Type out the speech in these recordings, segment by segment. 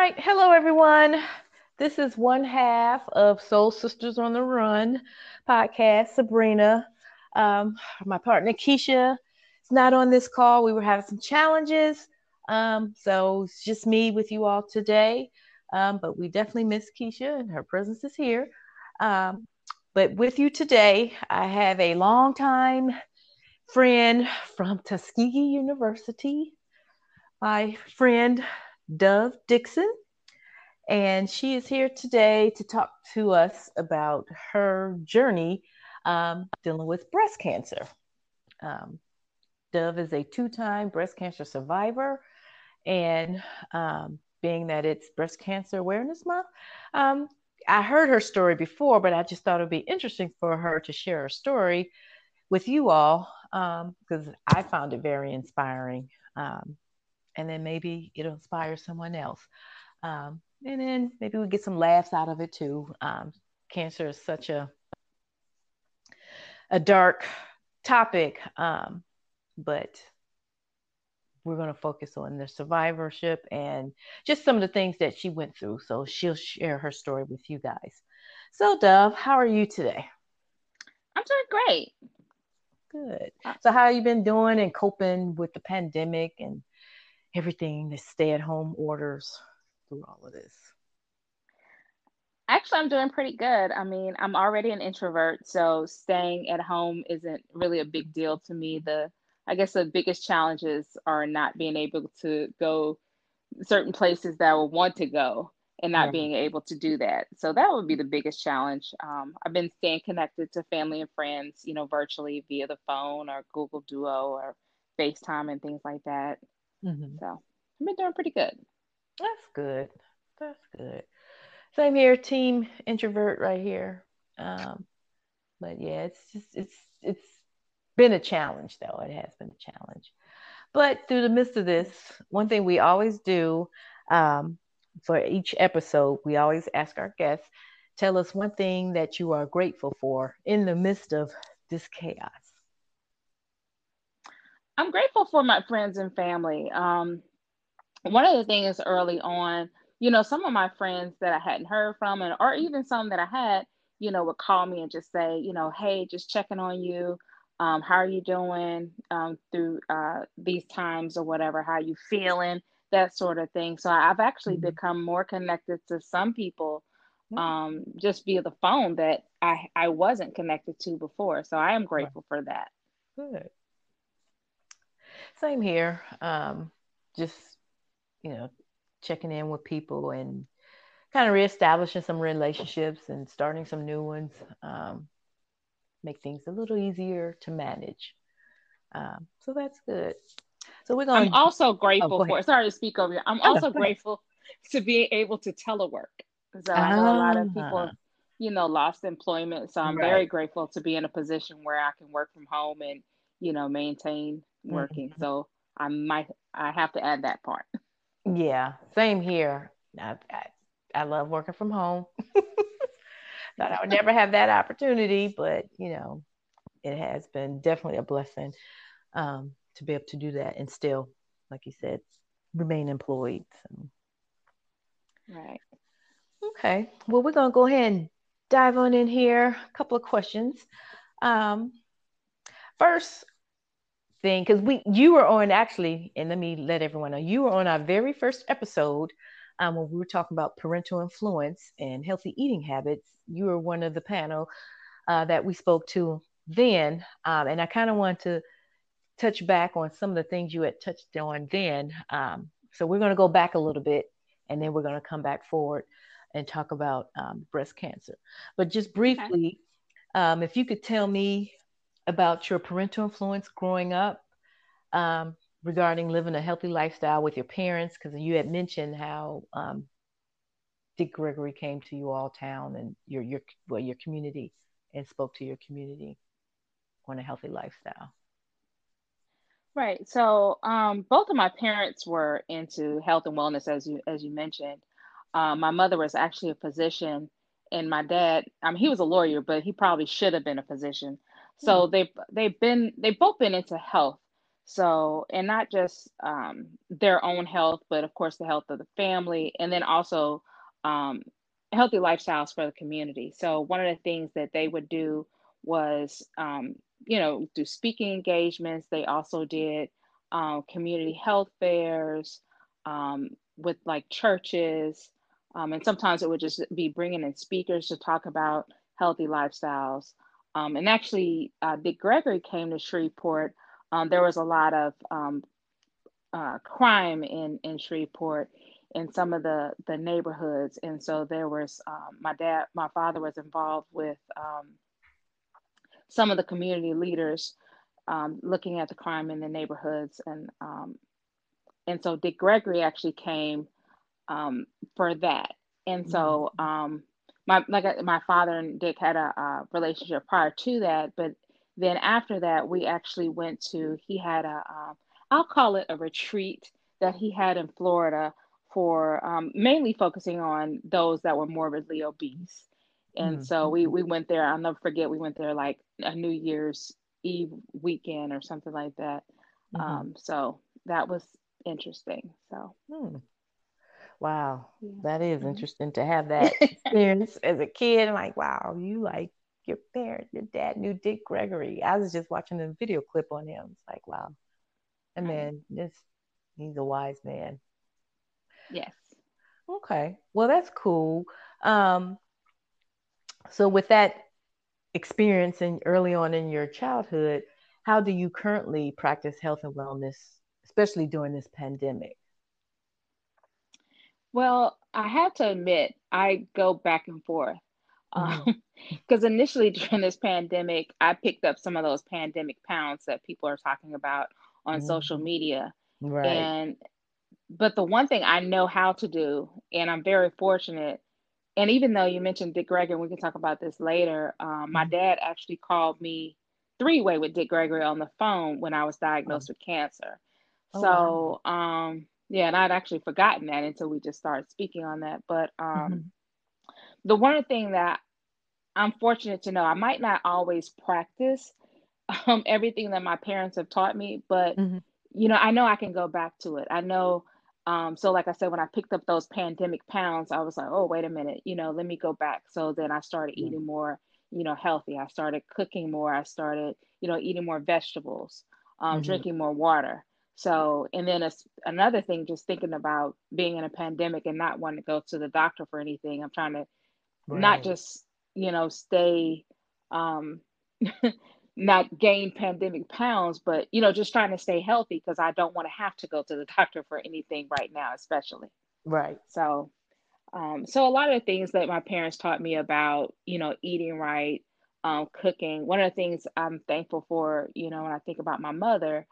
right. Hello, everyone. This is one half of Soul Sisters on the Run podcast. Sabrina, um, my partner Keisha, is not on this call. We were having some challenges. Um, so it's just me with you all today. Um, but we definitely miss Keisha, and her presence is here. Um, but with you today, I have a longtime friend from Tuskegee University, my friend Dove Dixon. And she is here today to talk to us about her journey um, dealing with breast cancer. Um, Dove is a two time breast cancer survivor. And um, being that it's Breast Cancer Awareness Month, um, I heard her story before, but I just thought it would be interesting for her to share her story with you all because um, I found it very inspiring. Um, and then maybe it'll inspire someone else. Um, and then maybe we get some laughs out of it too. Um, cancer is such a a dark topic, um, but we're going to focus on the survivorship and just some of the things that she went through. So she'll share her story with you guys. So, Dove, how are you today? I'm doing great. Good. Uh, so, how have you been doing and coping with the pandemic and everything, the stay at home orders through all of this? Actually, I'm doing pretty good. I mean, I'm already an introvert, so staying at home isn't really a big deal to me. The I guess the biggest challenges are not being able to go certain places that I would want to go and not being able to do that. So that would be the biggest challenge. Um, I've been staying connected to family and friends, you know, virtually via the phone or Google Duo or FaceTime and things like that. Mm-hmm. So I've been doing pretty good. That's good. That's good. Same here, team introvert right here. Um, but yeah, it's just it's it's been a challenge though. It has been a challenge. But through the midst of this, one thing we always do um, for each episode, we always ask our guests, tell us one thing that you are grateful for in the midst of this chaos. I'm grateful for my friends and family. Um, one of the things early on, you know, some of my friends that I hadn't heard from, and or even some that I had, you know, would call me and just say, you know, hey, just checking on you. Um, how are you doing um, through uh, these times or whatever? How you feeling? That sort of thing. So I've actually mm-hmm. become more connected to some people um, just via the phone that I, I wasn't connected to before. So I am grateful right. for that. Good. Same here. Um, just you know, checking in with people and kind of reestablishing some relationships and starting some new ones. Um, make things a little easier to manage. Um, so that's good. So we're going. I'm also oh, grateful oh, for. Sorry to speak over you. I'm oh, also grateful to be able to telework. So I know a lot of people, ah. you know, lost employment. So I'm right. very grateful to be in a position where I can work from home and you know maintain working. Mm-hmm. So I might I have to add that part. Yeah, same here. I, I, I love working from home. Thought I would never have that opportunity, but you know, it has been definitely a blessing um, to be able to do that and still, like you said, remain employed. So. Right. Okay. Well, we're gonna go ahead and dive on in here. A couple of questions. Um, first, thing because we you were on actually, and let me let everyone know you were on our very first episode um, when we were talking about parental influence and healthy eating habits. You were one of the panel uh, that we spoke to then, um, and I kind of want to touch back on some of the things you had touched on then. Um, so we're going to go back a little bit, and then we're going to come back forward and talk about um, breast cancer. But just briefly, okay. um, if you could tell me about your parental influence growing up um, regarding living a healthy lifestyle with your parents, because you had mentioned how um, Dick Gregory came to you all town and your your well your community and spoke to your community on a healthy lifestyle. Right. So um, both of my parents were into health and wellness, as you as you mentioned. Um, my mother was actually a physician, and my dad, I mean, he was a lawyer, but he probably should have been a physician. So mm-hmm. they've they've been they've both been into health. So, and not just um, their own health, but of course the health of the family, and then also um, healthy lifestyles for the community. So, one of the things that they would do was, um, you know, do speaking engagements. They also did um, community health fairs um, with like churches. Um, and sometimes it would just be bringing in speakers to talk about healthy lifestyles. Um, and actually, uh, Dick Gregory came to Shreveport. Um, there was a lot of um, uh, crime in, in Shreveport in some of the, the neighborhoods. And so there was, um, my dad, my father was involved with um, some of the community leaders um, looking at the crime in the neighborhoods. And, and so Dick Gregory actually came for that. And so, mm-hmm. um, my like my father and Dick had a, a, relationship prior to that, but then after that, we actually went to. He had a, um, I'll call it a retreat that he had in Florida for um, mainly focusing on those that were morbidly obese. And mm-hmm. so we we went there. I'll never forget. We went there like a New Year's Eve weekend or something like that. Mm-hmm. Um, so that was interesting. So. Hmm. Wow, yeah. that is mm-hmm. interesting to have that experience as a kid. I'm like, wow, you like your parent, your dad knew Dick Gregory. I was just watching a video clip on him. It's like, wow, and man, this he's a wise man. Yes. Okay. Well, that's cool. Um, so with that experience and early on in your childhood, how do you currently practice health and wellness, especially during this pandemic? Well, I have to admit, I go back and forth. Because mm-hmm. um, initially during this pandemic, I picked up some of those pandemic pounds that people are talking about on mm-hmm. social media. Right. And but the one thing I know how to do, and I'm very fortunate, and even though you mentioned Dick Gregory, we can talk about this later. Um, my mm-hmm. dad actually called me three way with Dick Gregory on the phone when I was diagnosed oh. with cancer. Oh, so wow. um, yeah, and I'd actually forgotten that until we just started speaking on that. But um, mm-hmm. the one thing that I'm fortunate to know, I might not always practice um, everything that my parents have taught me, but mm-hmm. you know, I know I can go back to it. I know. Um, so, like I said, when I picked up those pandemic pounds, I was like, oh, wait a minute, you know, let me go back. So then I started mm-hmm. eating more, you know, healthy. I started cooking more. I started, you know, eating more vegetables, um, mm-hmm. drinking more water. So, and then a, another thing, just thinking about being in a pandemic and not wanting to go to the doctor for anything. I'm trying to right. not just, you know, stay, um, not gain pandemic pounds, but, you know, just trying to stay healthy because I don't want to have to go to the doctor for anything right now, especially. Right. So, um, so a lot of the things that my parents taught me about, you know, eating right, um, cooking. One of the things I'm thankful for, you know, when I think about my mother,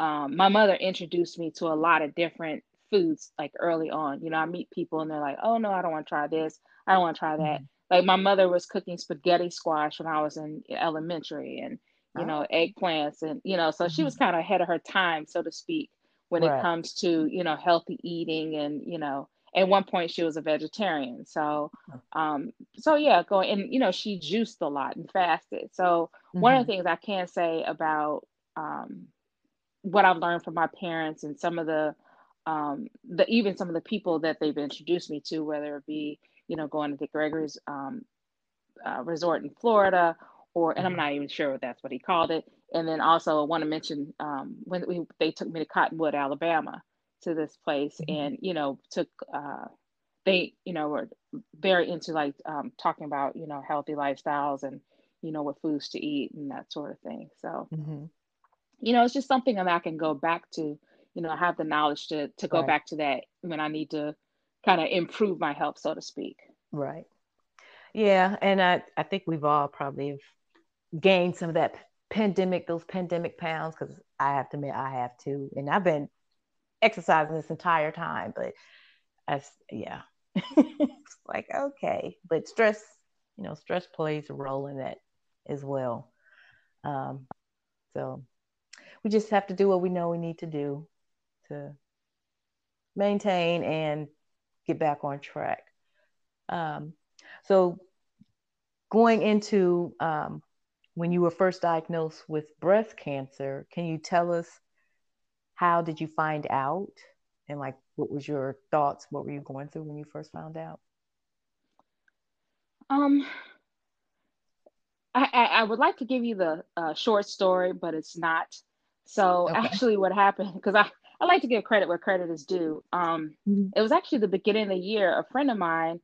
um, my mother introduced me to a lot of different foods like early on. You know, I meet people and they're like, oh no, I don't want to try this. I don't want to try that. Mm-hmm. Like my mother was cooking spaghetti squash when I was in elementary and, you oh. know, eggplants and, you know, so she was mm-hmm. kind of ahead of her time, so to speak, when right. it comes to, you know, healthy eating and, you know, at one point she was a vegetarian. So, um, so yeah, going and, you know, she juiced a lot and fasted. So mm-hmm. one of the mm-hmm. things I can say about, um, what I've learned from my parents and some of the um, the even some of the people that they've introduced me to, whether it be you know going to Dick Gregory's um, uh, resort in Florida, or and I'm mm-hmm. not even sure if that's what he called it. And then also I want to mention um, when we, they took me to Cottonwood, Alabama, to this place, mm-hmm. and you know took uh, they you know were very into like um, talking about you know healthy lifestyles and you know what foods to eat and that sort of thing. So. Mm-hmm you know, it's just something that I can go back to, you know, have the knowledge to to go right. back to that when I need to kind of improve my health, so to speak. Right. Yeah, and I I think we've all probably gained some of that pandemic, those pandemic pounds, because I have to admit I have too, and I've been exercising this entire time, but as yeah, it's like okay, but stress, you know, stress plays a role in that as well. Um, so we just have to do what we know we need to do to maintain and get back on track. Um, so, going into um, when you were first diagnosed with breast cancer, can you tell us how did you find out? And like, what was your thoughts? What were you going through when you first found out? Um, I, I, would like to give you the uh, short story, but it's not. So okay. actually, what happened? Because I I like to give credit where credit is due. Um, mm-hmm. It was actually the beginning of the year. A friend of mine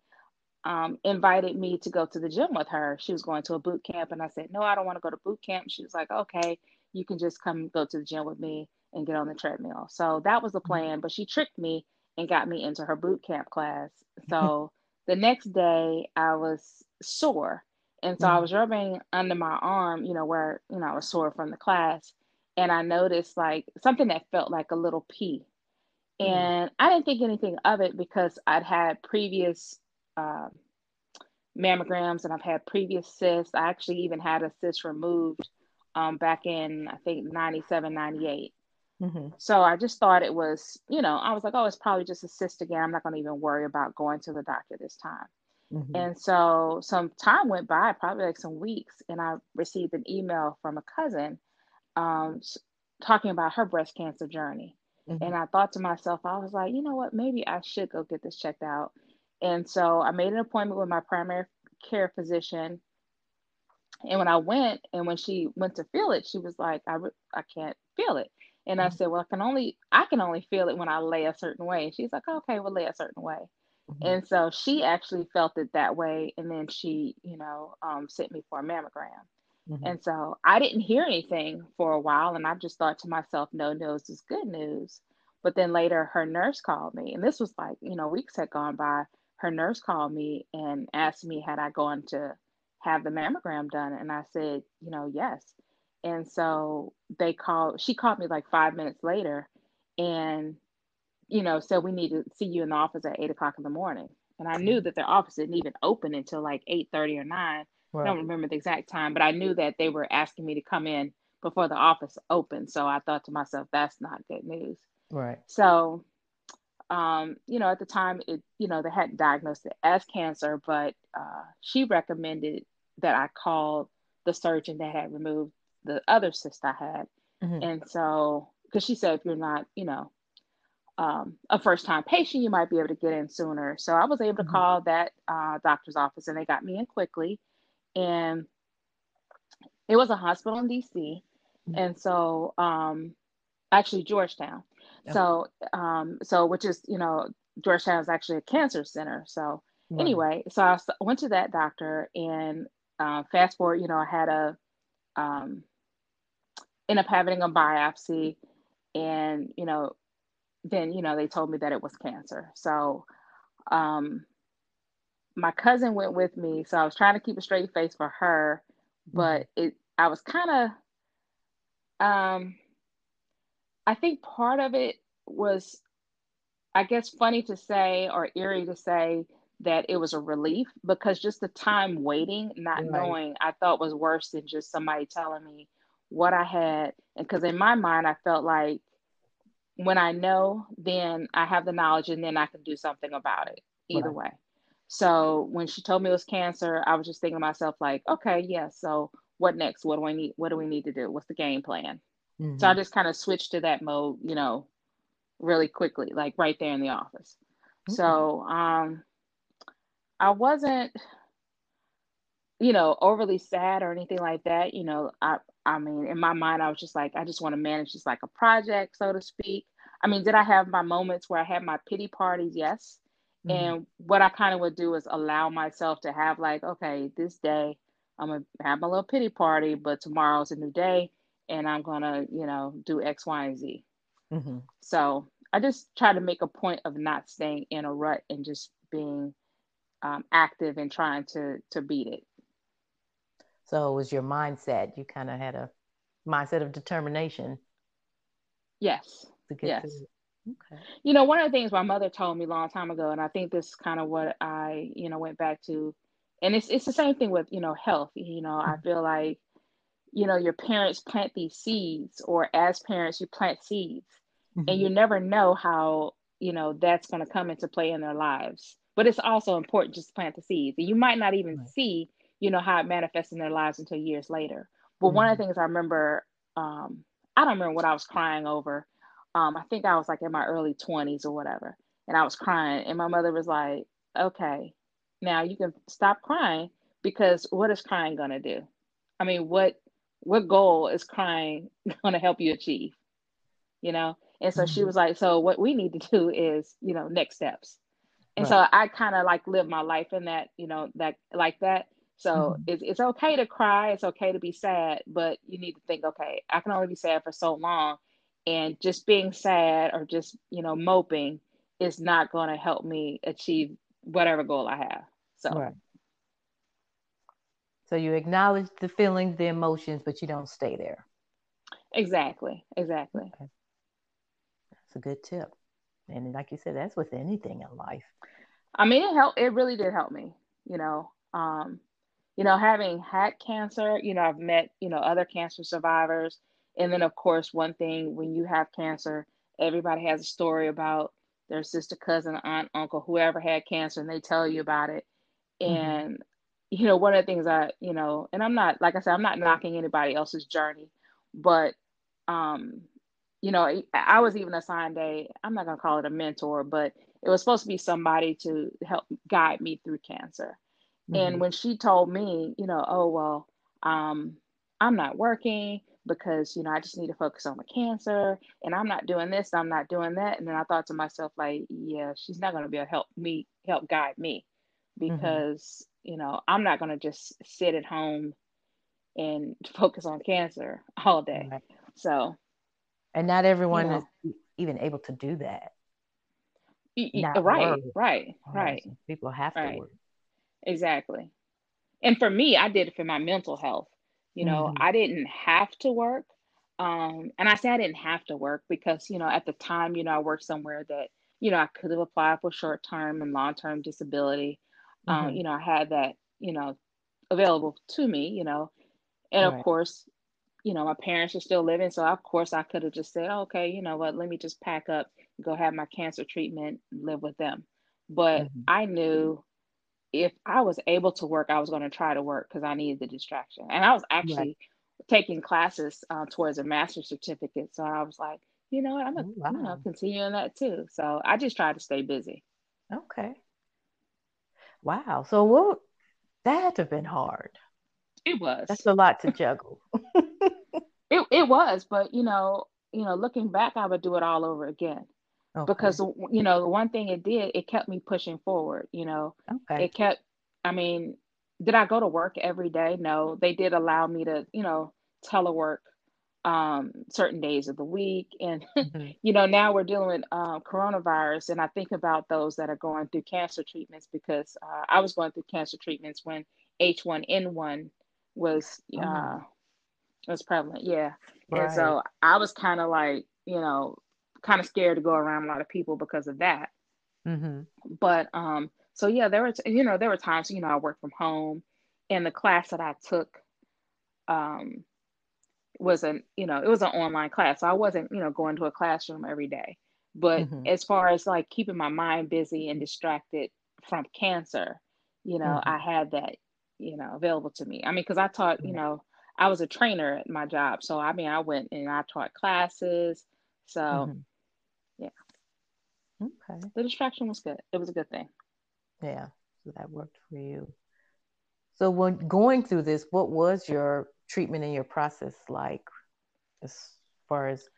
um, invited me to go to the gym with her. She was going to a boot camp, and I said, "No, I don't want to go to boot camp." She was like, "Okay, you can just come go to the gym with me and get on the treadmill." So that was the mm-hmm. plan. But she tricked me and got me into her boot camp class. So the next day, I was sore, and so mm-hmm. I was rubbing under my arm, you know, where you know I was sore from the class and I noticed like something that felt like a little pea. Mm. And I didn't think anything of it because I'd had previous uh, mammograms and I've had previous cysts. I actually even had a cyst removed um, back in, I think, 97, 98. Mm-hmm. So I just thought it was, you know, I was like, oh, it's probably just a cyst again. I'm not going to even worry about going to the doctor this time. Mm-hmm. And so some time went by, probably like some weeks, and I received an email from a cousin um, talking about her breast cancer journey. Mm-hmm. And I thought to myself, I was like, you know what, maybe I should go get this checked out. And so I made an appointment with my primary care physician. And when I went, and when she went to feel it, she was like, I, re- I can't feel it. And mm-hmm. I said, well, I can only I can only feel it when I lay a certain way. And she's like, okay, we'll lay a certain way. Mm-hmm. And so she actually felt it that way. And then she, you know, um, sent me for a mammogram. Mm-hmm. And so I didn't hear anything for a while. And I just thought to myself, no news is good news. But then later, her nurse called me. And this was like, you know, weeks had gone by. Her nurse called me and asked me, had I gone to have the mammogram done? And I said, you know, yes. And so they called, she called me like five minutes later and, you know, said, we need to see you in the office at eight o'clock in the morning. And I knew that their office didn't even open until like 8 30 or 9. Right. I don't remember the exact time, but I knew that they were asking me to come in before the office opened. So I thought to myself, that's not good news. Right. So, um, you know, at the time, it, you know, they hadn't diagnosed it as cancer, but uh, she recommended that I call the surgeon that had removed the other cyst I had. Mm-hmm. And so, because she said, if you're not, you know, um, a first time patient, you might be able to get in sooner. So I was able to mm-hmm. call that uh, doctor's office and they got me in quickly and it was a hospital in DC, mm-hmm. and so um, actually Georgetown. So um, so which is you know Georgetown is actually a cancer center. So anyway, so I went to that doctor, and uh, fast forward, you know, I had a um, end up having a biopsy, and you know, then you know they told me that it was cancer. So um, my cousin went with me, so I was trying to keep a straight face for her, but mm-hmm. it I was kind of um I think part of it was I guess funny to say or eerie to say that it was a relief because just the time waiting, not right. knowing, I thought was worse than just somebody telling me what I had. And because in my mind, I felt like when I know, then I have the knowledge and then I can do something about it either right. way. So when she told me it was cancer, I was just thinking to myself, like, okay, yeah, so what next? What do I need? What do we need to do? What's the game plan? Mm-hmm. So I just kind of switched to that mode, you know, really quickly, like right there in the office. Mm-hmm. So um I wasn't, you know, overly sad or anything like that. You know, I I mean, in my mind, I was just like, I just want to manage this like a project, so to speak. I mean, did I have my moments where I had my pity parties? Yes. Mm-hmm. And what I kind of would do is allow myself to have like, okay, this day I'm gonna have my little pity party, but tomorrow's a new day, and I'm gonna, you know, do X, Y, and Z. Mm-hmm. So I just try to make a point of not staying in a rut and just being um, active and trying to to beat it. So it was your mindset. You kind of had a mindset of determination. Yes. yes. Okay. You know, one of the things my mother told me a long time ago, and I think this is kind of what I, you know, went back to, and it's it's the same thing with you know health. You know, I feel like, you know, your parents plant these seeds, or as parents, you plant seeds, mm-hmm. and you never know how you know that's going to come into play in their lives. But it's also important just to plant the seeds, and you might not even right. see, you know, how it manifests in their lives until years later. But mm-hmm. one of the mm-hmm. things I remember, um, I don't remember what I was crying over um, I think I was like in my early 20s or whatever, and I was crying, and my mother was like, "Okay, now you can stop crying because what is crying gonna do? I mean, what what goal is crying gonna help you achieve? You know?" And so mm-hmm. she was like, "So what we need to do is, you know, next steps." And right. so I kind of like live my life in that, you know, that like that. So mm-hmm. it's, it's okay to cry. It's okay to be sad, but you need to think, okay, I can only be sad for so long. And just being sad or just, you know, moping is not going to help me achieve whatever goal I have. So, right. so you acknowledge the feelings, the emotions, but you don't stay there. Exactly. Exactly. Okay. That's a good tip. And like you said, that's with anything in life. I mean, it helped. It really did help me. You know, um, you know, having had cancer, you know, I've met, you know, other cancer survivors. And then, of course, one thing when you have cancer, everybody has a story about their sister, cousin, aunt, uncle, whoever had cancer, and they tell you about it. Mm-hmm. And, you know, one of the things I, you know, and I'm not, like I said, I'm not knocking anybody else's journey, but, um, you know, I was even assigned a, I'm not going to call it a mentor, but it was supposed to be somebody to help guide me through cancer. Mm-hmm. And when she told me, you know, oh, well, um, I'm not working because, you know, I just need to focus on the cancer and I'm not doing this, I'm not doing that. And then I thought to myself, like, yeah, she's not going to be able to help me, help guide me mm-hmm. because, mm-hmm. you know, I'm not going to just sit at home and focus on cancer all day. Right. So, and not everyone you know, is even able to do that. Right, work. right, right. People have right. to work. Exactly. And for me, I did it for my mental health. You know, mm-hmm. I didn't have to work. Um, and I say I didn't have to work because, you know, at the time, you know, I worked somewhere that, you know, I could have applied for short term and long term disability. Um, mm-hmm. Um, you know, I had that, you know, available to me, you know. And right. of course, you know, my parents are still living. So of course I could have just said, okay, you know what, let me just pack up, go have my cancer treatment, live with them. But mm-hmm. I knew if I was able to work, I was going to try to work because I needed the distraction. And I was actually right. taking classes uh, towards a master's certificate. So I was like, you know what, I'm going wow. you know, continuing that too. So I just tried to stay busy. Okay. Wow. So what that had to have been hard. It was. That's a lot to juggle. it it was, but you know, you know, looking back, I would do it all over again okay. because you know the one thing it did it kept me pushing forward you know okay. it kept i mean did i go to work every day no they did allow me to you know telework um, certain days of the week and mm-hmm. you know now we're dealing with um, coronavirus and i think about those that are going through cancer treatments because uh, i was going through cancer treatments when h1n1 was oh. uh, was prevalent yeah right. and so i was kind of like you know kind of scared to go around a lot of people because of that. Mm-hmm. But um, so yeah, there were t- you know there were times you know I worked from home, and the class that I took um was an you know it was an online class, so I wasn't you know going to a classroom every day. But mm-hmm. as far as like keeping my mind busy and distracted from cancer, you know, mm-hmm. I had that you know available to me. I mean, because I taught you know I was a trainer at my job, so I mean I went and I taught classes. So mm-hmm. Okay. The distraction was good. It was a good thing. Yeah. So that worked for you. So when going through this, what was your treatment and your process like as far as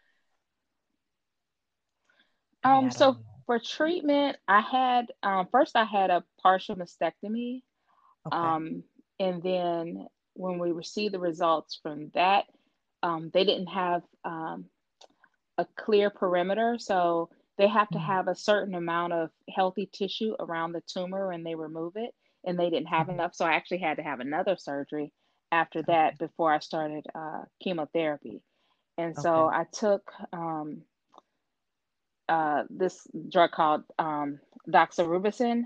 um so know. for treatment, I had um, first I had a partial mastectomy. Okay. Um and then when we received the results from that, um, they didn't have um, a clear perimeter. So they have to mm-hmm. have a certain amount of healthy tissue around the tumor when they remove it and they didn't have mm-hmm. enough so i actually had to have another surgery after that before i started uh, chemotherapy and okay. so i took um, uh, this drug called um, doxorubicin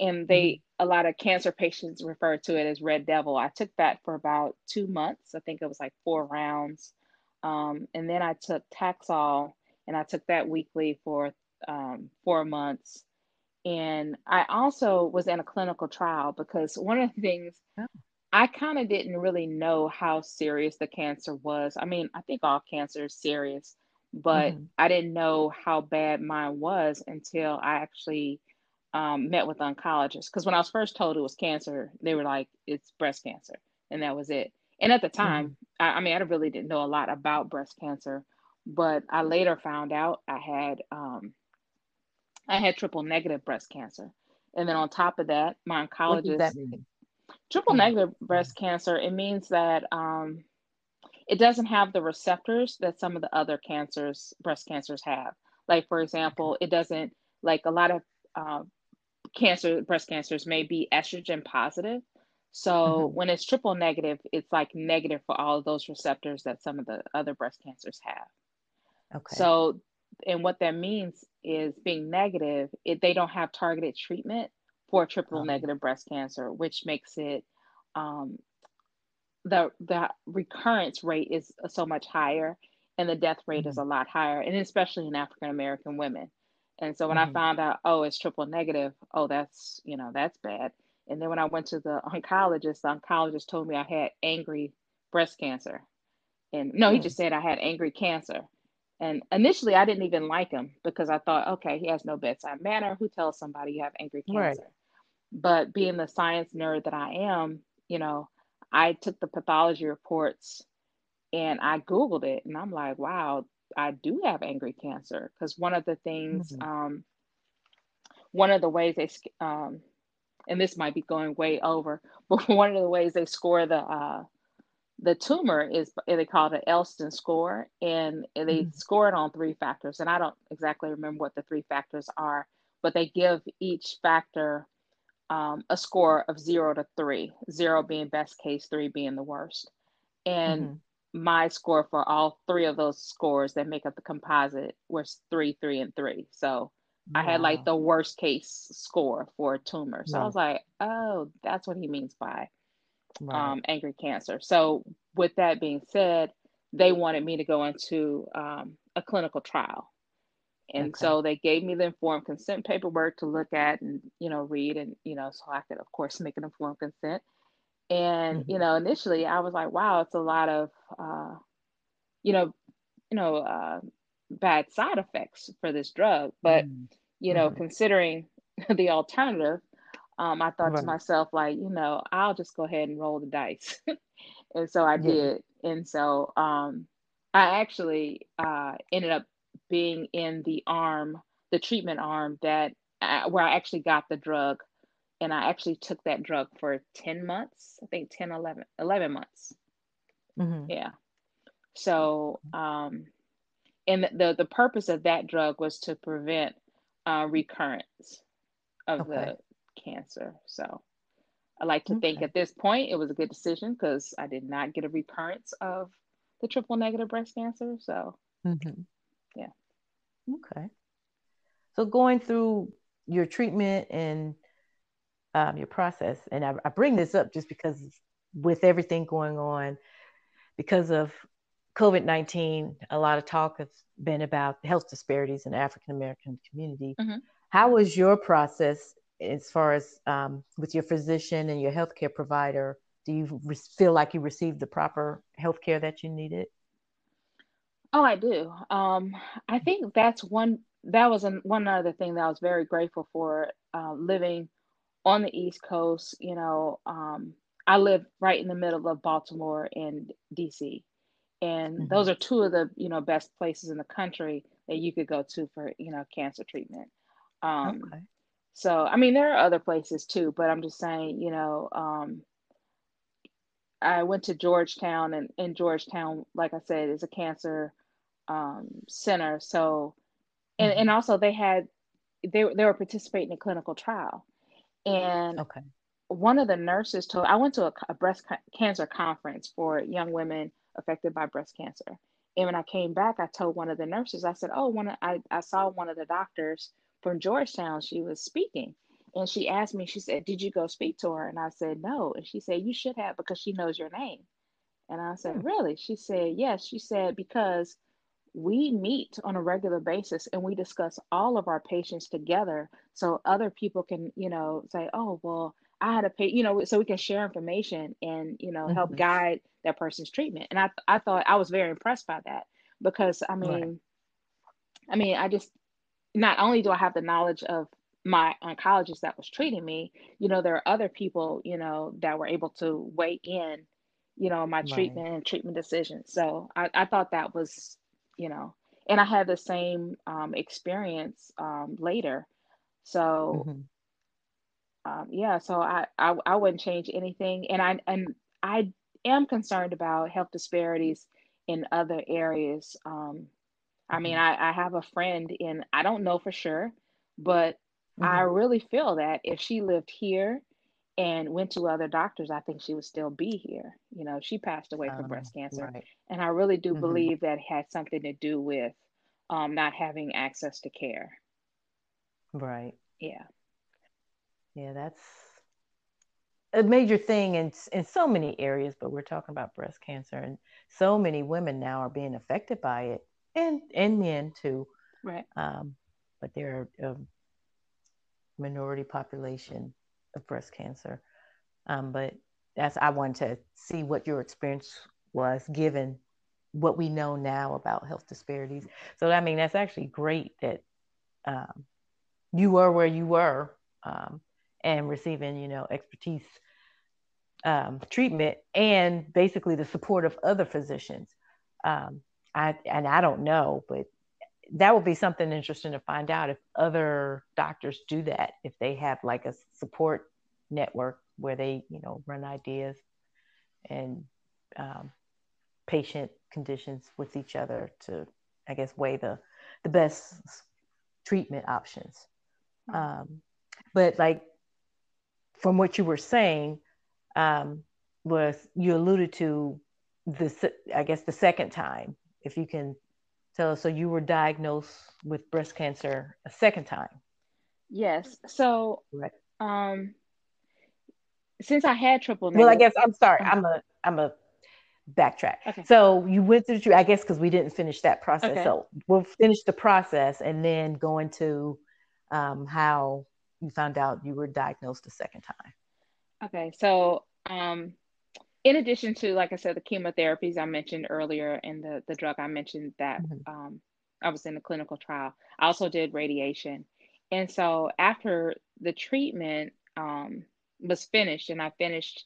and they mm-hmm. a lot of cancer patients refer to it as red devil i took that for about two months i think it was like four rounds um, and then i took taxol and I took that weekly for um, four months. And I also was in a clinical trial because one of the things oh. I kind of didn't really know how serious the cancer was. I mean, I think all cancer is serious, but mm-hmm. I didn't know how bad mine was until I actually um, met with oncologist. Because when I was first told it was cancer, they were like, "It's breast cancer," and that was it. And at the time, mm-hmm. I, I, mean, I really didn't know a lot about breast cancer, but I later found out I had um, I had triple negative breast cancer, and then on top of that, my oncologist. Triple mm-hmm. negative breast cancer. It means that um, it doesn't have the receptors that some of the other cancers, breast cancers, have. Like for example, it doesn't like a lot of uh, cancer, breast cancers may be estrogen positive. So mm-hmm. when it's triple negative, it's like negative for all of those receptors that some of the other breast cancers have. Okay. So, and what that means is being negative, it, they don't have targeted treatment for triple oh. negative breast cancer, which makes it um, the the recurrence rate is so much higher and the death rate mm-hmm. is a lot higher and especially in african american women and so when mm-hmm. i found out oh it's triple negative oh that's you know that's bad and then when i went to the oncologist the oncologist told me i had angry breast cancer and no he just said i had angry cancer and initially i didn't even like him because i thought okay he has no bedside manner who tells somebody you have angry cancer right. but being the science nerd that i am you know I took the pathology reports and I Googled it and I'm like, wow, I do have angry cancer. Because one of the things, mm-hmm. um, one of the ways they, um, and this might be going way over, but one of the ways they score the, uh, the tumor is they call it an Elston score, and they mm-hmm. score it on three factors. And I don't exactly remember what the three factors are, but they give each factor um, a score of zero to three, zero being best case, three being the worst. And mm-hmm. my score for all three of those scores that make up the composite was three, three, and three. So wow. I had like the worst case score for a tumor. So I was like, oh, that's what he means by right. um, angry cancer. So with that being said, they wanted me to go into um, a clinical trial and okay. so they gave me the informed consent paperwork to look at and you know read and you know so i could of course make an informed consent and mm-hmm. you know initially i was like wow it's a lot of uh, you know you know uh, bad side effects for this drug but mm-hmm. you know mm-hmm. considering the alternative um, i thought right. to myself like you know i'll just go ahead and roll the dice and so i yeah. did and so um, i actually uh, ended up being in the arm, the treatment arm that uh, where I actually got the drug. And I actually took that drug for 10 months, I think 10, 11, 11 months. Mm-hmm. Yeah. So, um, and the, the purpose of that drug was to prevent uh, recurrence of okay. the cancer. So I like to okay. think at this point it was a good decision because I did not get a recurrence of the triple negative breast cancer. So mm-hmm. Yeah. Okay. So going through your treatment and um, your process, and I, I bring this up just because with everything going on, because of COVID 19, a lot of talk has been about health disparities in the African American community. Mm-hmm. How was your process as far as um, with your physician and your healthcare provider? Do you re- feel like you received the proper healthcare that you needed? Oh, I do. Um, I think that's one. That was an, one other thing that I was very grateful for. Uh, living on the East Coast, you know, um, I live right in the middle of Baltimore and DC, and mm-hmm. those are two of the you know best places in the country that you could go to for you know cancer treatment. Um, okay. So, I mean, there are other places too, but I'm just saying, you know, um, I went to Georgetown, and in Georgetown, like I said, is a cancer um, center. So, and, mm-hmm. and also they had, they, they were participating in a clinical trial. And okay. one of the nurses told, I went to a, a breast ca- cancer conference for young women affected by breast cancer. And when I came back, I told one of the nurses, I said, Oh, one of, I, I saw one of the doctors from Georgetown. She was speaking. And she asked me, she said, Did you go speak to her? And I said, No. And she said, You should have because she knows your name. And I said, hmm. Really? She said, Yes. She said, Because we meet on a regular basis and we discuss all of our patients together so other people can you know say oh well i had a pay you know so we can share information and you know help mm-hmm. guide that person's treatment and i i thought i was very impressed by that because i mean right. I mean, I just not only do I have the knowledge of my oncologist that was treating me, you know, there are other people, you know, that were able to weigh in, you know, my Right. treatment and treatment decisions. So I, I thought that was, you know, and I had the same um, experience um, later. So hmm um, yeah, so I, I I wouldn't change anything, and I and I am concerned about health disparities in other areas. I mean, hmm I, I have a friend in, I don't know for sure, but I hmm really feel that if she lived here and went to other doctors, I think she would still be here. You know, she passed away from Um, breast cancer. right. And I really do hmm believe that had something to do with um, not having access to care. Right. Yeah. Yeah, that's a major thing in in so many areas, but we're talking about breast cancer, and so many women now are being affected by it, and and men too. Right. Um, but they're a minority population of breast cancer. Um, but that's I wanted to see what your experience was, given what we know now about health disparities. So I mean, that's actually great that um, you were where you were um, and receiving, you know, expertise um, treatment and basically the support of other physicians. I and I don't know, but that would be something interesting to find out if other doctors do that, if they have like a support network where they, you know, run ideas and um, patient conditions with each other to, I guess, weigh the the best treatment options. Um, but like from what you were saying, um, was you alluded to the I guess the second time, if you can tell us. So you were diagnosed with breast cancer a second time, Yes. So, right? um, since I had triple Well, I guess I'm sorry. uh, I'm a I'm a backtrack. okay, So you went through, I guess, because we didn't finish that process. okay, So we'll finish the process and then go into um, how you found out you were diagnosed a second time. okay. So, um, in addition to, like I said, the chemotherapies I mentioned earlier and the, the drug I mentioned that Mhm. um, I was in the clinical trial, I also did radiation. And so after the treatment um, was finished, and I finished,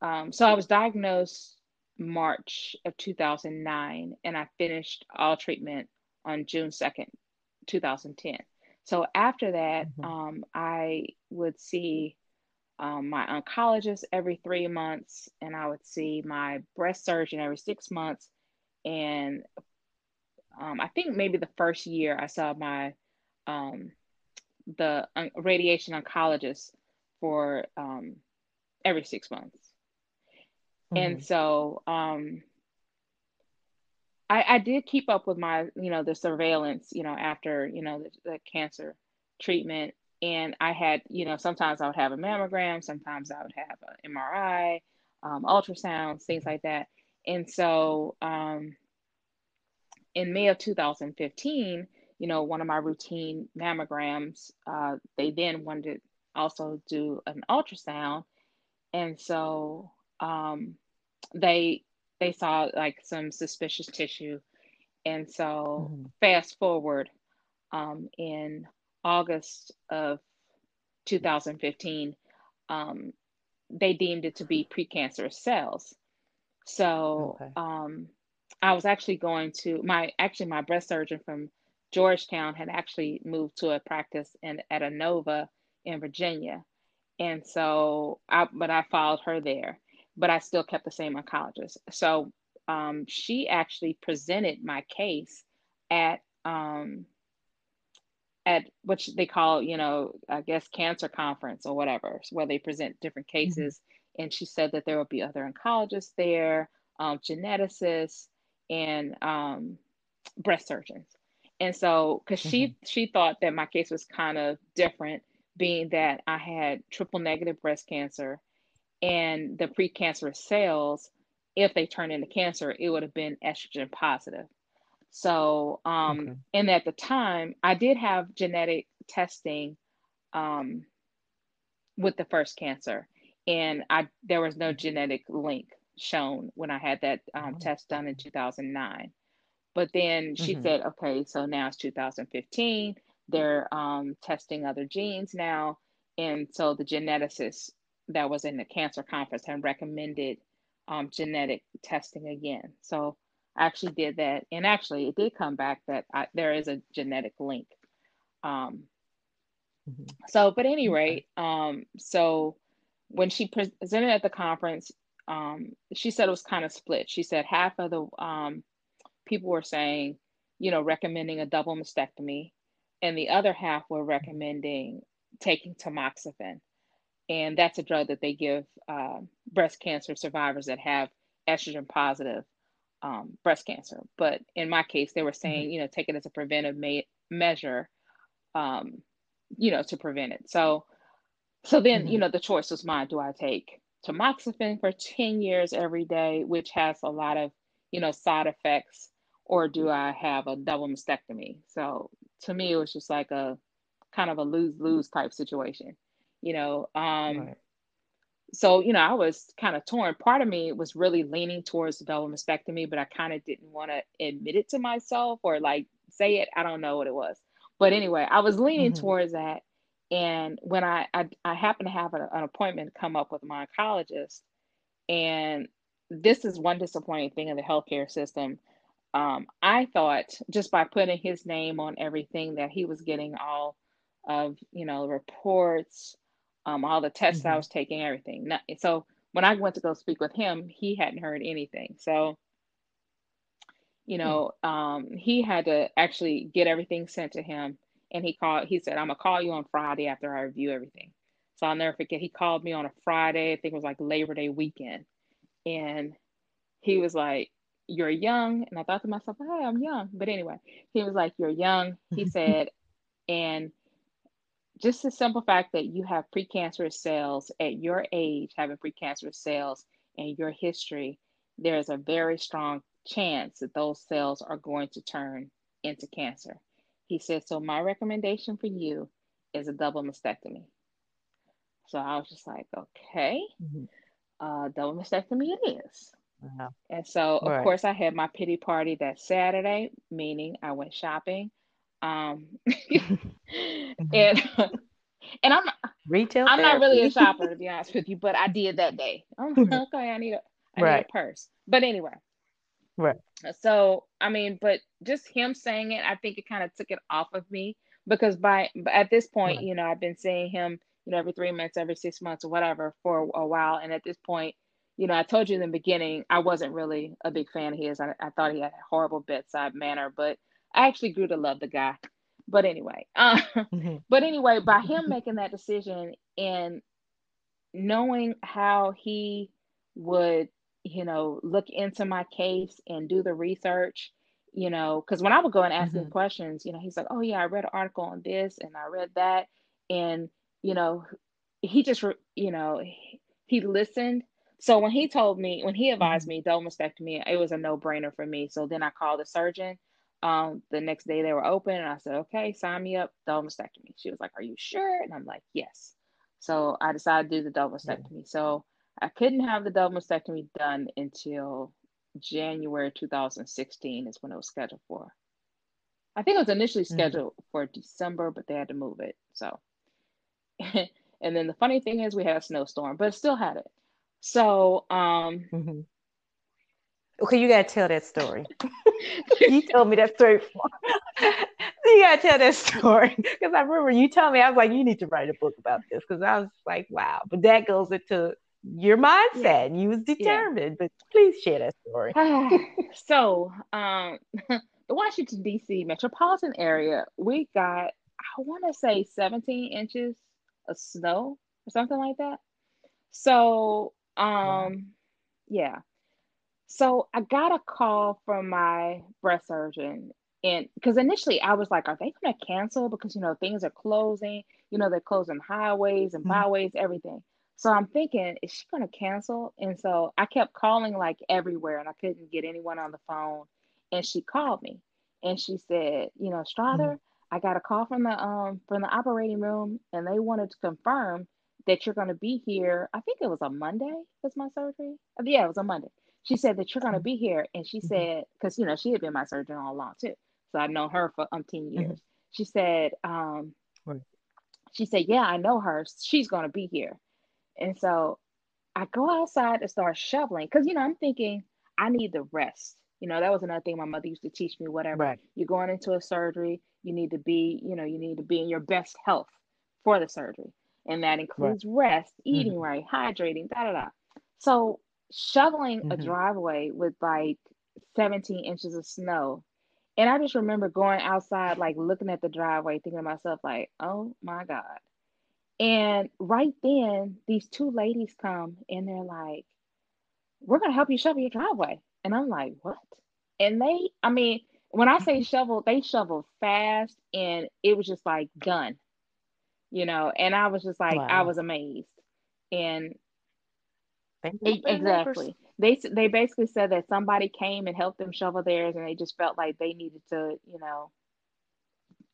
um, so I was diagnosed March of 2009, and I finished all treatment on June 2nd, 2010. So after that, Mhm. um, I would see um, my oncologist every three months, and I would see my breast surgeon every six months. And um, I think maybe the first year I saw my um, the radiation oncologist for um, every six months. And Mhm. so um, I, I did keep up with my, you know, the surveillance, you know, after, you know, the, the cancer treatment. And I had, you know, sometimes I would have a mammogram, sometimes I would have an MRI, um, ultrasounds, things like that. And so um, in May of 2015, you know, one of my routine mammograms, uh, they then wanted to also do an ultrasound. And so um, they they saw like some suspicious tissue and so, Mhm. fast forward um, in August of 2015, um, they deemed it to be precancerous cells. So, Okay. um, I was actually going to my actually my breast surgeon from Georgetown had actually moved to a practice in at Inova in Virginia, and so I but I followed her there, but I still kept the same oncologist. So um, she actually presented my case at um, at which they call, you know, I guess cancer conference or whatever, where they present different Mhm. cases. And she said that there would be other oncologists there, um, geneticists, and um, breast surgeons. And so, because Mhm. she she thought that my case was kind of different, being that I had triple negative breast cancer and the precancerous cells, if they turned into cancer, it would have been estrogen positive. So, um, Okay. and at the time, I did have genetic testing um, with the first cancer, and I there was no genetic link shown when I had that um, Oh, test done in 2009. But then she mm-hmm. said, okay, so now it's 2015. They're um, testing other genes now. And so the geneticist that was in the cancer conference had recommended um, genetic testing again. So actually did that. And actually, it did come back that I, there is a genetic link. Um, mm-hmm. So, but any rate, um, so when she presented at the conference, um, she said it was kind of split. She said half of the um, people were saying, you know, recommending a double mastectomy, and the other half were recommending taking tamoxifen. And that's a drug that they give uh, breast cancer survivors that have estrogen positive um, breast cancer. But in my case, they were mm-hmm. saying, mm-hmm. you know, take it as a preventive ma- measure, um, you know, to prevent it. So, so then, mm-hmm. you know, the choice was mine. Do I take tamoxifen for 10 years every day, which has a lot of, you know, side effects, or do I have a double mastectomy? So to me, it was just like a kind of a lose lose type situation, you know. Um, right. So, you know, I was kind of torn. Part of me was really leaning towards the double mastectomy, but I kind of didn't want to admit it to myself or like say it. I don't know what it was. But anyway, I was leaning mm-hmm. towards that. And when I, I, I happened to have a, an appointment come up with my oncologist, and this is one disappointing thing in the healthcare system. Um, I thought just by putting his name on everything that he was getting all of, you know, reports, um, all the tests mm-hmm. I was taking, everything. So when I went to go speak with him, he hadn't heard anything. So, you hmm. know, um, he had to actually get everything sent to him and he called he said i'm gonna call you on friday after i review everything so i'll never forget he called me on a friday i think it was like labor day weekend and he was like you're young and i thought to myself hey i'm young but anyway he was like you're young he said and just the simple fact that you have precancerous cells at your age having precancerous cells in your history there's a very strong chance that those cells are going to turn into cancer he said, So my recommendation for you is a double mastectomy. So I was just like, Okay, mm-hmm. uh, double mastectomy it is. Uh-huh. And so, of right. course, I had my pity party that Saturday, meaning I went shopping. Um, and and I'm retail. I'm therapy. not really a shopper to be honest with you, but I did that day. Mm-hmm. okay. I need a I right. need a purse. But anyway, Right. So, I mean, but just him saying it, I think it kind of took it off of me because by at this point, right. you know, I've been seeing him, you know, every three months, every six months, or whatever for a while. And at this point, you know, I told you in the beginning, I wasn't really a big fan of his. I, I thought he had a horrible bedside manner, but I actually grew to love the guy. But anyway, uh, mm-hmm. but anyway, by him making that decision and knowing how he would you know, look into my case and do the research, you know, because when I would go and ask mm-hmm. him questions, you know, he's like, oh, yeah, I read an article on this and I read that. And, you know, he just, you know, he listened. So when he told me, when he advised me, don't mastectomy, it was a no brainer for me. So then I called the surgeon. Um, the next day they were open and I said, okay, sign me up, double mastectomy. She was like, are you sure? And I'm like, yes. So I decided to do the double mastectomy. So I couldn't have the double mastectomy done until January 2016 is when it was scheduled for. I think it was initially mm. scheduled mm-hmm. for December, but they had to move it. So, and then the funny thing is, we had a snowstorm, but still had it. So, um, mm-hmm. okay, you gotta tell that story. you told me that story before. you gotta tell that story because I remember you telling me I was like, you need to write a book about this because I was like, wow. But that goes into your mindset. Yeah. You was determined, yeah. but please share that story. so, um, the Washington D.C. metropolitan area, we got I want to say 17 inches of snow or something like that. So, um, yeah. So I got a call from my breast surgeon and because initially I was like, are they going to cancel? Because, you know, things are closing, you know, they're closing highways and mm-hmm. byways, everything. So I'm thinking, is she going to cancel? And so I kept calling like everywhere and I couldn't get anyone on the phone. And she called me and she said, you know, Strother, mm-hmm. I got a call from the um from the operating room and they wanted to confirm that you're going to be here. I think it was a Monday was my surgery. Yeah, it was a Monday. She said that you're going to be here. And she mm-hmm. said, because, you know, she had been my surgeon all along too. So I've known her for umpteen years. Mm-hmm. She said, um, right. she said, yeah, I know her. She's going to be here. And so I go outside and start shoveling because, you know, I'm thinking I need the rest. You know, that was another thing my mother used to teach me, whatever. Right. You're going into a surgery, you need to be, you know, you need to be in your best health for the surgery. And that includes right. rest, eating mm-hmm. right, hydrating, da da da. So shoveling mm-hmm. a driveway with like 17 inches of snow. And I just remember going outside, like looking at the driveway, thinking to myself, like, oh my God. And right then, these two ladies come and they're like, we're going to help you shovel your driveway. And I'm like, what? And they, I mean, when I say shovel, they shovel fast and it was just like done, you know. And I was just like, wow. I was amazed. And exactly. They they basically said that somebody came and helped them shovel theirs, and they just felt like they needed to, you know,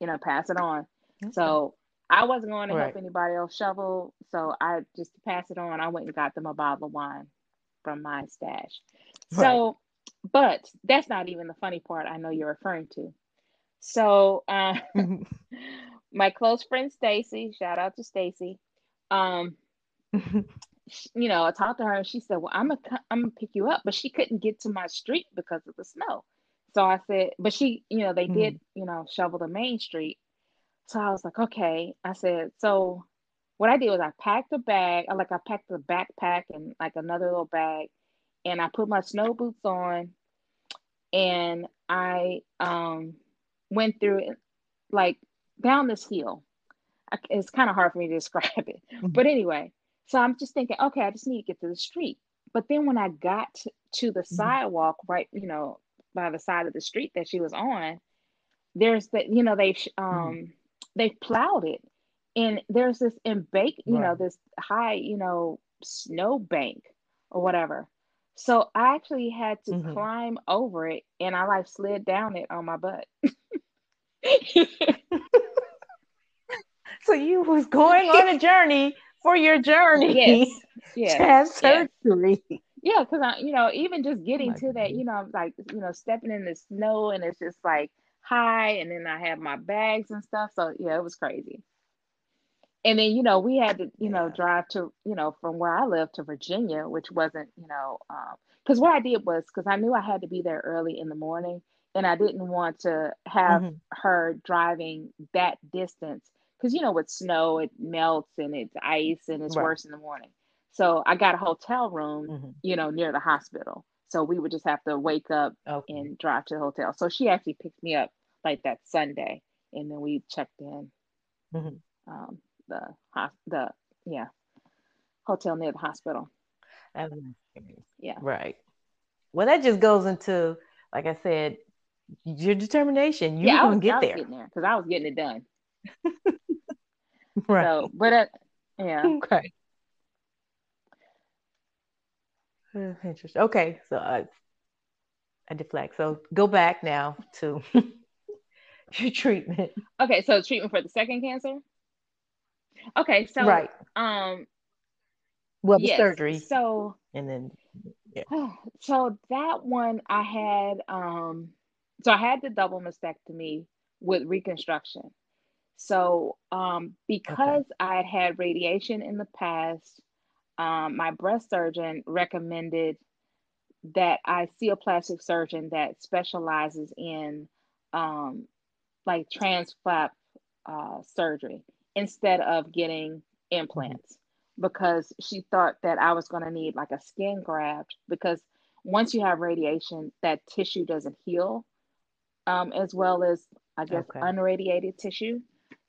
you know, pass it on. Okay. So I wasn't going to right. help anybody else shovel, so I just pass it on. I went and got them a bottle of wine from my stash. Right. So, but that's not even the funny part. I know you're referring to. So, uh, my close friend Stacy, shout out to Stacy. Um, you know, I talked to her and she said, "Well, I'm gonna I'm gonna pick you up," but she couldn't get to my street because of the snow. So I said, but she, you know, they mm. did, you know, shovel the main street. So I was like, okay. I said, so what I did was I packed a bag, like I packed a backpack and like another little bag, and I put my snow boots on, and I um went through it, like down this hill. It's kind of hard for me to describe it, mm-hmm. but anyway, so I'm just thinking, okay, I just need to get to the street. But then when I got to the mm-hmm. sidewalk, right, you know, by the side of the street that she was on, there's the, you know, they've mm-hmm. um mm. they've plowed it, and there's this embank, you right. know, this high, you know, snow bank or whatever. So I actually had to mm-hmm. climb over it, and I like slid down it on my butt. so you was going on a journey for your journey. Yes. Yes. surgery. Yes. Yeah, because I, you know, even just getting oh to that, you know, like, you know, stepping in the snow and it's just like high, and then I have my bags and stuff. So yeah, it was crazy. And then, you know, we had to, you know, drive to, you know, from where I live to Virginia, which wasn't, you know, because um, what I did was because I knew I had to be there early in the morning, and I didn't want to have mm-hmm. her driving that distance because you know with snow it melts and it's ice and it's right. worse in the morning. So i got a hotel room mm-hmm. you know near the hospital. So we would just have to wake up okay. and drive to the hotel. So she actually picked me up like that sunday and then we checked in mm-hmm. um, the the yeah hotel near the hospital. Yeah. Right. Well that just goes into like i said your determination. You're yeah, gonna get there. because I was getting it done right. So, but yeah. Okay. Interesting. Okay, so uh, I deflect. So go back now to your treatment. Okay, so treatment for the second cancer. Okay, so right. Um. Well, the yes, surgery. So and then yeah. So that one I had. Um. So I had the double mastectomy with reconstruction. So, um, because okay. I had had radiation in the past, um, my breast surgeon recommended that I see a plastic surgeon that specializes in um, like transflap uh, surgery instead of getting implants because she thought that I was going to need like a skin graft because once you have radiation, that tissue doesn't heal um, as well as I guess okay. unradiated tissue.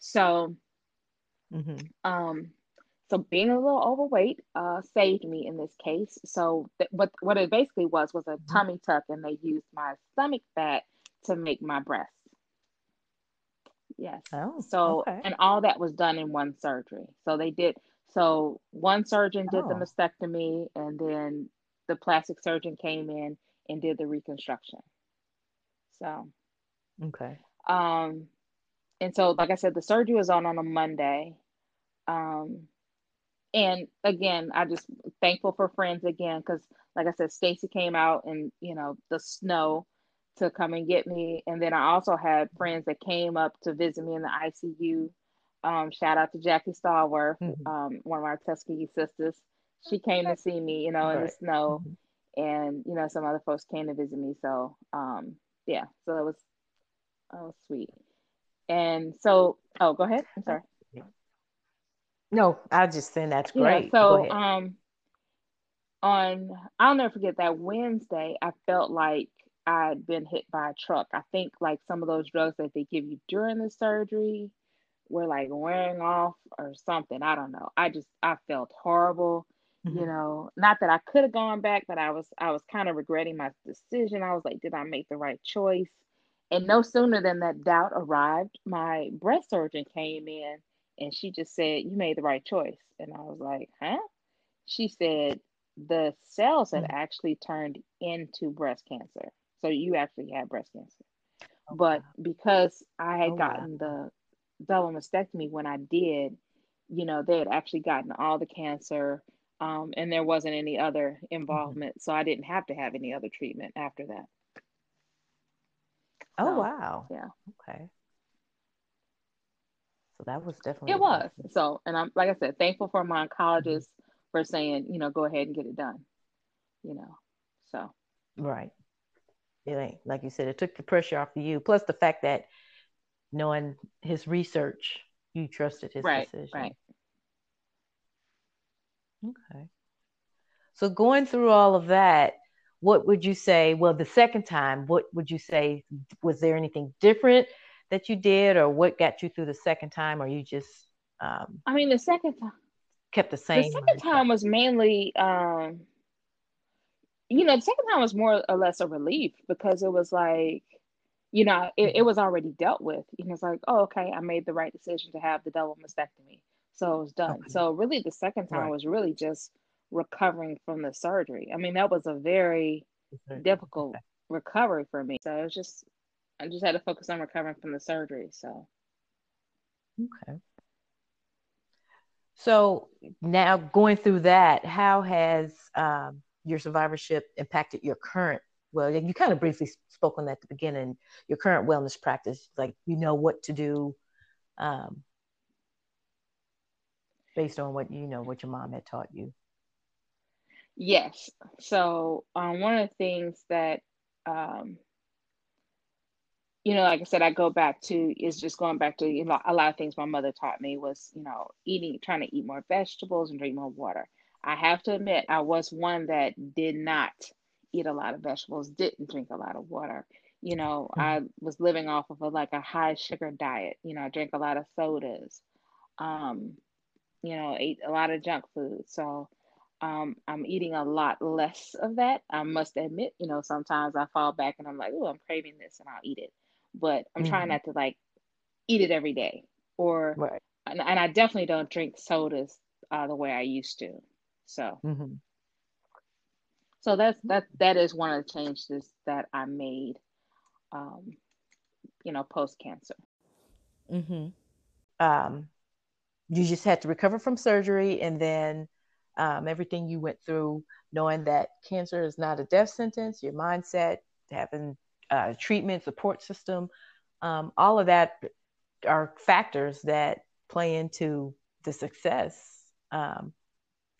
So, mm-hmm. um, so being a little overweight uh, saved me in this case. So th- what what it basically was was a mm-hmm. tummy tuck, and they used my stomach fat to make my breasts. Yes. Oh, so okay. and all that was done in one surgery. So they did. So one surgeon did oh. the mastectomy, and then the plastic surgeon came in and did the reconstruction. So. Okay. Um, and so like i said the surgery was on on a monday um, and again, I just thankful for friends again because, like I said, Stacy came out and you know the snow to come and get me, and then I also had friends that came up to visit me in the ICU. Um, shout out to Jackie Stallworth, mm-hmm. um, one of our Tuskegee sisters. She came to see me, you know, right. in the snow, mm-hmm. and you know some other folks came to visit me. So um, yeah, so that was, was sweet. And so, oh, go ahead. I'm sorry. No, I just think that's great. Yeah, so um on I'll never forget that Wednesday, I felt like I'd been hit by a truck. I think like some of those drugs that they give you during the surgery were like wearing off or something. I don't know. I just I felt horrible. Mm-hmm. You know, not that I could have gone back, but I was I was kind of regretting my decision. I was like, did I make the right choice? And no sooner than that doubt arrived, my breast surgeon came in and she just said, You made the right choice. And I was like, Huh? She said, The cells had mm-hmm. actually turned into breast cancer. So you actually had breast cancer. Oh, but because I had oh, gotten wow. the double mastectomy when I did, you know, they had actually gotten all the cancer um, and there wasn't any other mm-hmm. involvement. Mm-hmm. So I didn't have to have any other treatment after that. Oh, wow. Yeah. Okay. So that was definitely it was. So and I'm like I said, thankful for my oncologist mm-hmm. for saying, you know, go ahead and get it done. You know. So right. It ain't like you said, it took the pressure off of you. Plus the fact that knowing his research, you trusted his right, decision. Right. Okay. So going through all of that, what would you say? Well, the second time, what would you say? Was there anything different that you did, or what got you through the second time, or you just? Um, I mean, the second time kept the same. The second time was mainly, um, you know, the second time was more or less a relief because it was like, you know, it, it was already dealt with. You know, it's like, oh, okay, I made the right decision to have the double mastectomy, so it was done. Okay. So really, the second time right. was really just recovering from the surgery. I mean, that was a very difficult recovery for me. So it was just I just had to focus on recovering from the surgery. So, okay. So now going through that, how has um, your survivorship impacted your current? Well, you kind of briefly spoke on that at the beginning. Your current wellness practice, like you know what to do, um, based on what you know what your mom had taught you. Yes. So um, one of the things that um, you know, like I said, I go back to is just going back to you know a lot of things my mother taught me was you know eating, trying to eat more vegetables and drink more water. I have to admit, I was one that did not eat a lot of vegetables, didn't drink a lot of water. You know, mm-hmm. I was living off of a like a high sugar diet. You know, I drank a lot of sodas. Um, you know, ate a lot of junk food. So um, I'm eating a lot less of that. I must admit, you know, sometimes I fall back and I'm like, oh, I'm craving this and I'll eat it but I'm mm-hmm. trying not to like eat it every day or right. and, and, I definitely don't drink sodas uh, the way I used to. So mm-hmm. so that's that that is one of the changes that I made um you know post cancer. Mhm. Um you just had to recover from surgery and then um, everything you went through knowing that cancer is not a death sentence your mindset having uh, treatment support system um, all of that are factors that play into the success um,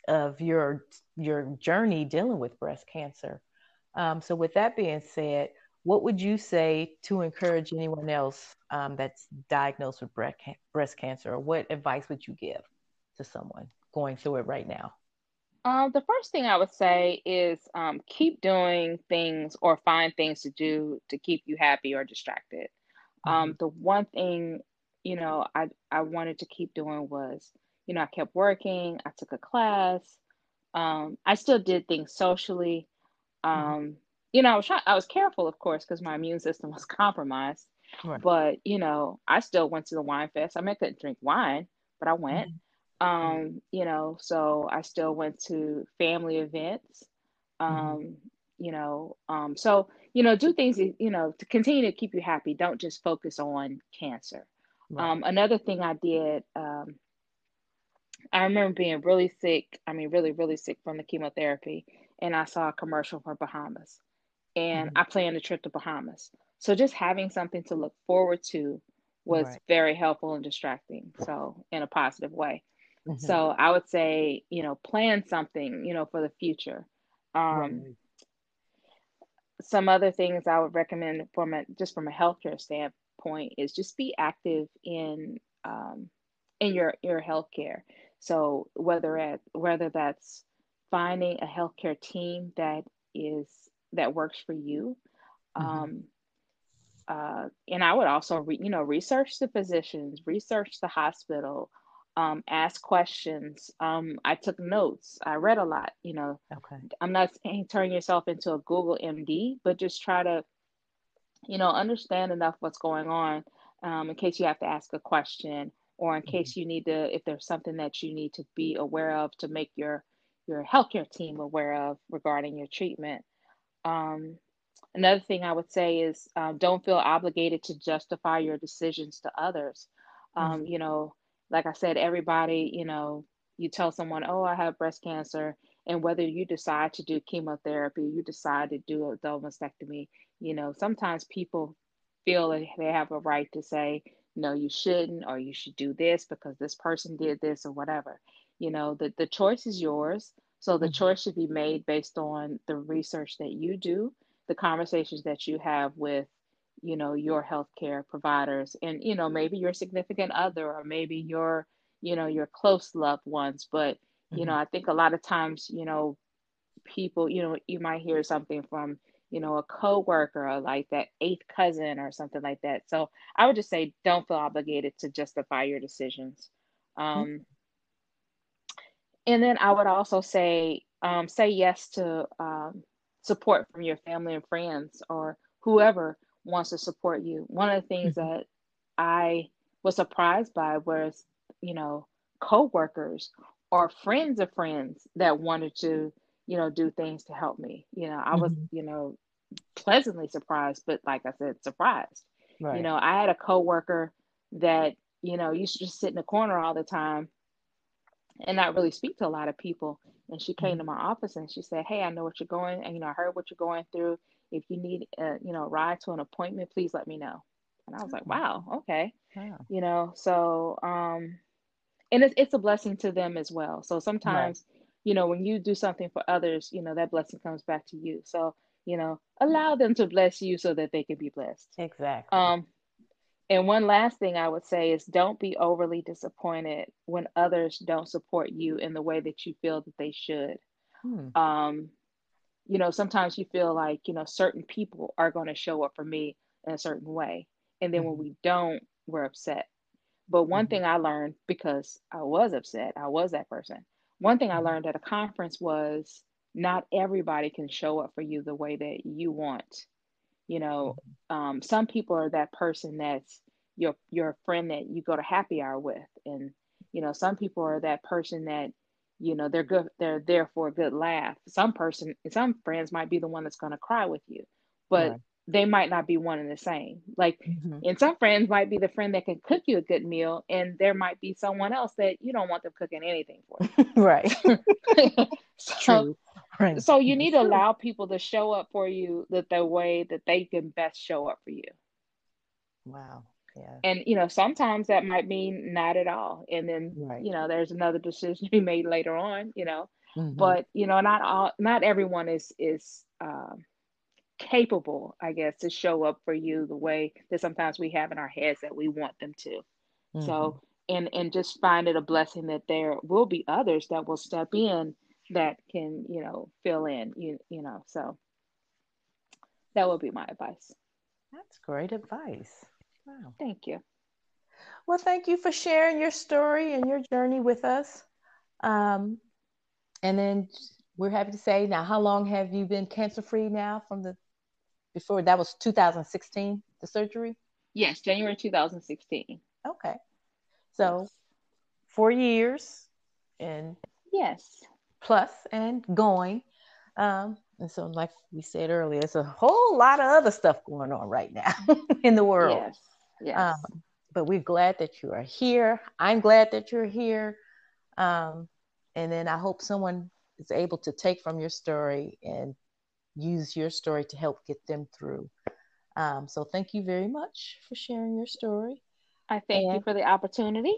of your your journey dealing with breast cancer. Um, so with that being said what would you say to encourage anyone else um, that's diagnosed with breast, breast cancer or what advice would you give to someone going through it right now um, the first thing I would say is um, keep doing things or find things to do to keep you happy or distracted. Um, mm-hmm. The one thing, you know, I, I wanted to keep doing was, you know, I kept working, I took a class, um, I still did things socially. Mm-hmm. Um, you know, I was trying, I was careful, of course, because my immune system was compromised. Right. But, you know, I still went to the wine fest. I mean, I couldn't drink wine, but I went. Mm-hmm. Um, you know, so I still went to family events. Mm-hmm. Um, mm-hmm. you know, um, so you know, do things you know to continue to keep you happy. Don't just focus on cancer. Right. Um, another thing I did um, I remember being really sick. I mean, really, really sick from the chemotherapy, and I saw a commercial for Bahamas, and mm-hmm. I planned a trip to Bahamas. So just having something to look forward to was right. very helpful and distracting. So in a positive way. Mm-hmm. So I would say, you know, plan something, you know, for the future. Um, right. Some other things I would recommend from a just from a healthcare standpoint is just be active in um, in your your healthcare. So whether at whether that's finding a healthcare team that is that works for you, mm-hmm. um, uh, and I would also, re, you know, research the physicians, research the hospital, um, ask questions. Um, I took notes. I read a lot. You know, okay. I'm not saying turn yourself into a Google MD, but just try to, you know, understand enough what's going on um, in case you have to ask a question or in mm-hmm. case you need to, if there's something that you need to be aware of to make your your healthcare team aware of regarding your treatment. Um, Another thing I would say is um, don't feel obligated to justify your decisions to others. Um, mm-hmm. You know, like I said, everybody, you know, you tell someone, oh, I have breast cancer. And whether you decide to do chemotherapy, you decide to do a double mastectomy, you know, sometimes people feel that they have a right to say, no, you shouldn't, or you should do this because this person did this or whatever. You know, the, the choice is yours. So the mm-hmm. choice should be made based on the research that you do the conversations that you have with you know your healthcare providers and you know maybe your significant other or maybe your you know your close loved ones but you mm-hmm. know i think a lot of times you know people you know you might hear something from you know a coworker or like that eighth cousin or something like that so i would just say don't feel obligated to justify your decisions um, mm-hmm. and then i would also say um, say yes to um, support from your family and friends or whoever wants to support you. One of the things mm-hmm. that I was surprised by was, you know, coworkers or friends of friends that wanted to, you know, do things to help me. You know, I was, mm-hmm. you know, pleasantly surprised, but like I said, surprised. Right. You know, I had a coworker that, you know, used to just sit in the corner all the time and not really speak to a lot of people. And she came mm-hmm. to my office and she said, "Hey, I know what you're going, and you know, I heard what you're going through. If you need, a, you know, ride to an appointment, please let me know." And I was like, "Wow, okay." You know, so um, and it's it's a blessing to them as well. So sometimes, right. you know, when you do something for others, you know, that blessing comes back to you. So you know, allow them to bless you so that they can be blessed. Exactly. Um, and one last thing I would say is don't be overly disappointed when others don't support you in the way that you feel that they should. Hmm. Um, you know, sometimes you feel like, you know, certain people are going to show up for me in a certain way. And then mm-hmm. when we don't, we're upset. But one mm-hmm. thing I learned because I was upset, I was that person. One thing I mm-hmm. learned at a conference was not everybody can show up for you the way that you want you know mm-hmm. um, some people are that person that's your your friend that you go to happy hour with and you know some people are that person that you know they're good they're there for a good laugh some person some friends might be the one that's going to cry with you but right. they might not be one and the same like mm-hmm. and some friends might be the friend that can cook you a good meal and there might be someone else that you don't want them cooking anything for you right so, True. Right. So you need to allow people to show up for you the, the way that they can best show up for you. Wow. Yeah. And you know, sometimes that might mean not at all. And then right. you know, there's another decision to be made later on, you know. Mm-hmm. But you know, not all not everyone is is um capable, I guess, to show up for you the way that sometimes we have in our heads that we want them to. Mm-hmm. So and and just find it a blessing that there will be others that will step in that can you know fill in you you know so that would be my advice that's great advice wow thank you well thank you for sharing your story and your journey with us um, and then we're happy to say now how long have you been cancer free now from the before that was 2016 the surgery yes january 2016 okay so yes. four years and yes plus and going. Um, and so, like we said earlier, it's a whole lot of other stuff going on right now in the world. Yes. Yes. Um, but we're glad that you are here. I'm glad that you're here. Um, and then I hope someone is able to take from your story and use your story to help get them through. Um, so thank you very much for sharing your story. I thank and, you for the opportunity.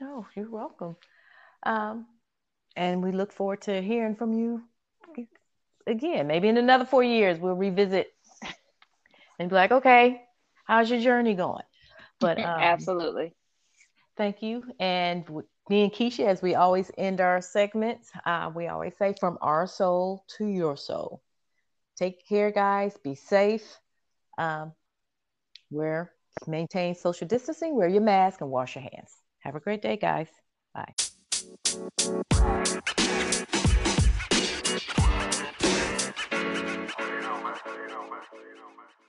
Oh, you're welcome. Um, and we look forward to hearing from you again. Maybe in another four years, we'll revisit and be like, okay, how's your journey going? But um, absolutely. Thank you. And me and Keisha, as we always end our segments, uh, we always say from our soul to your soul. Take care, guys. Be safe. Um, wear, maintain social distancing, wear your mask, and wash your hands. Have a great day, guys. Bye. you know, man. You know, man.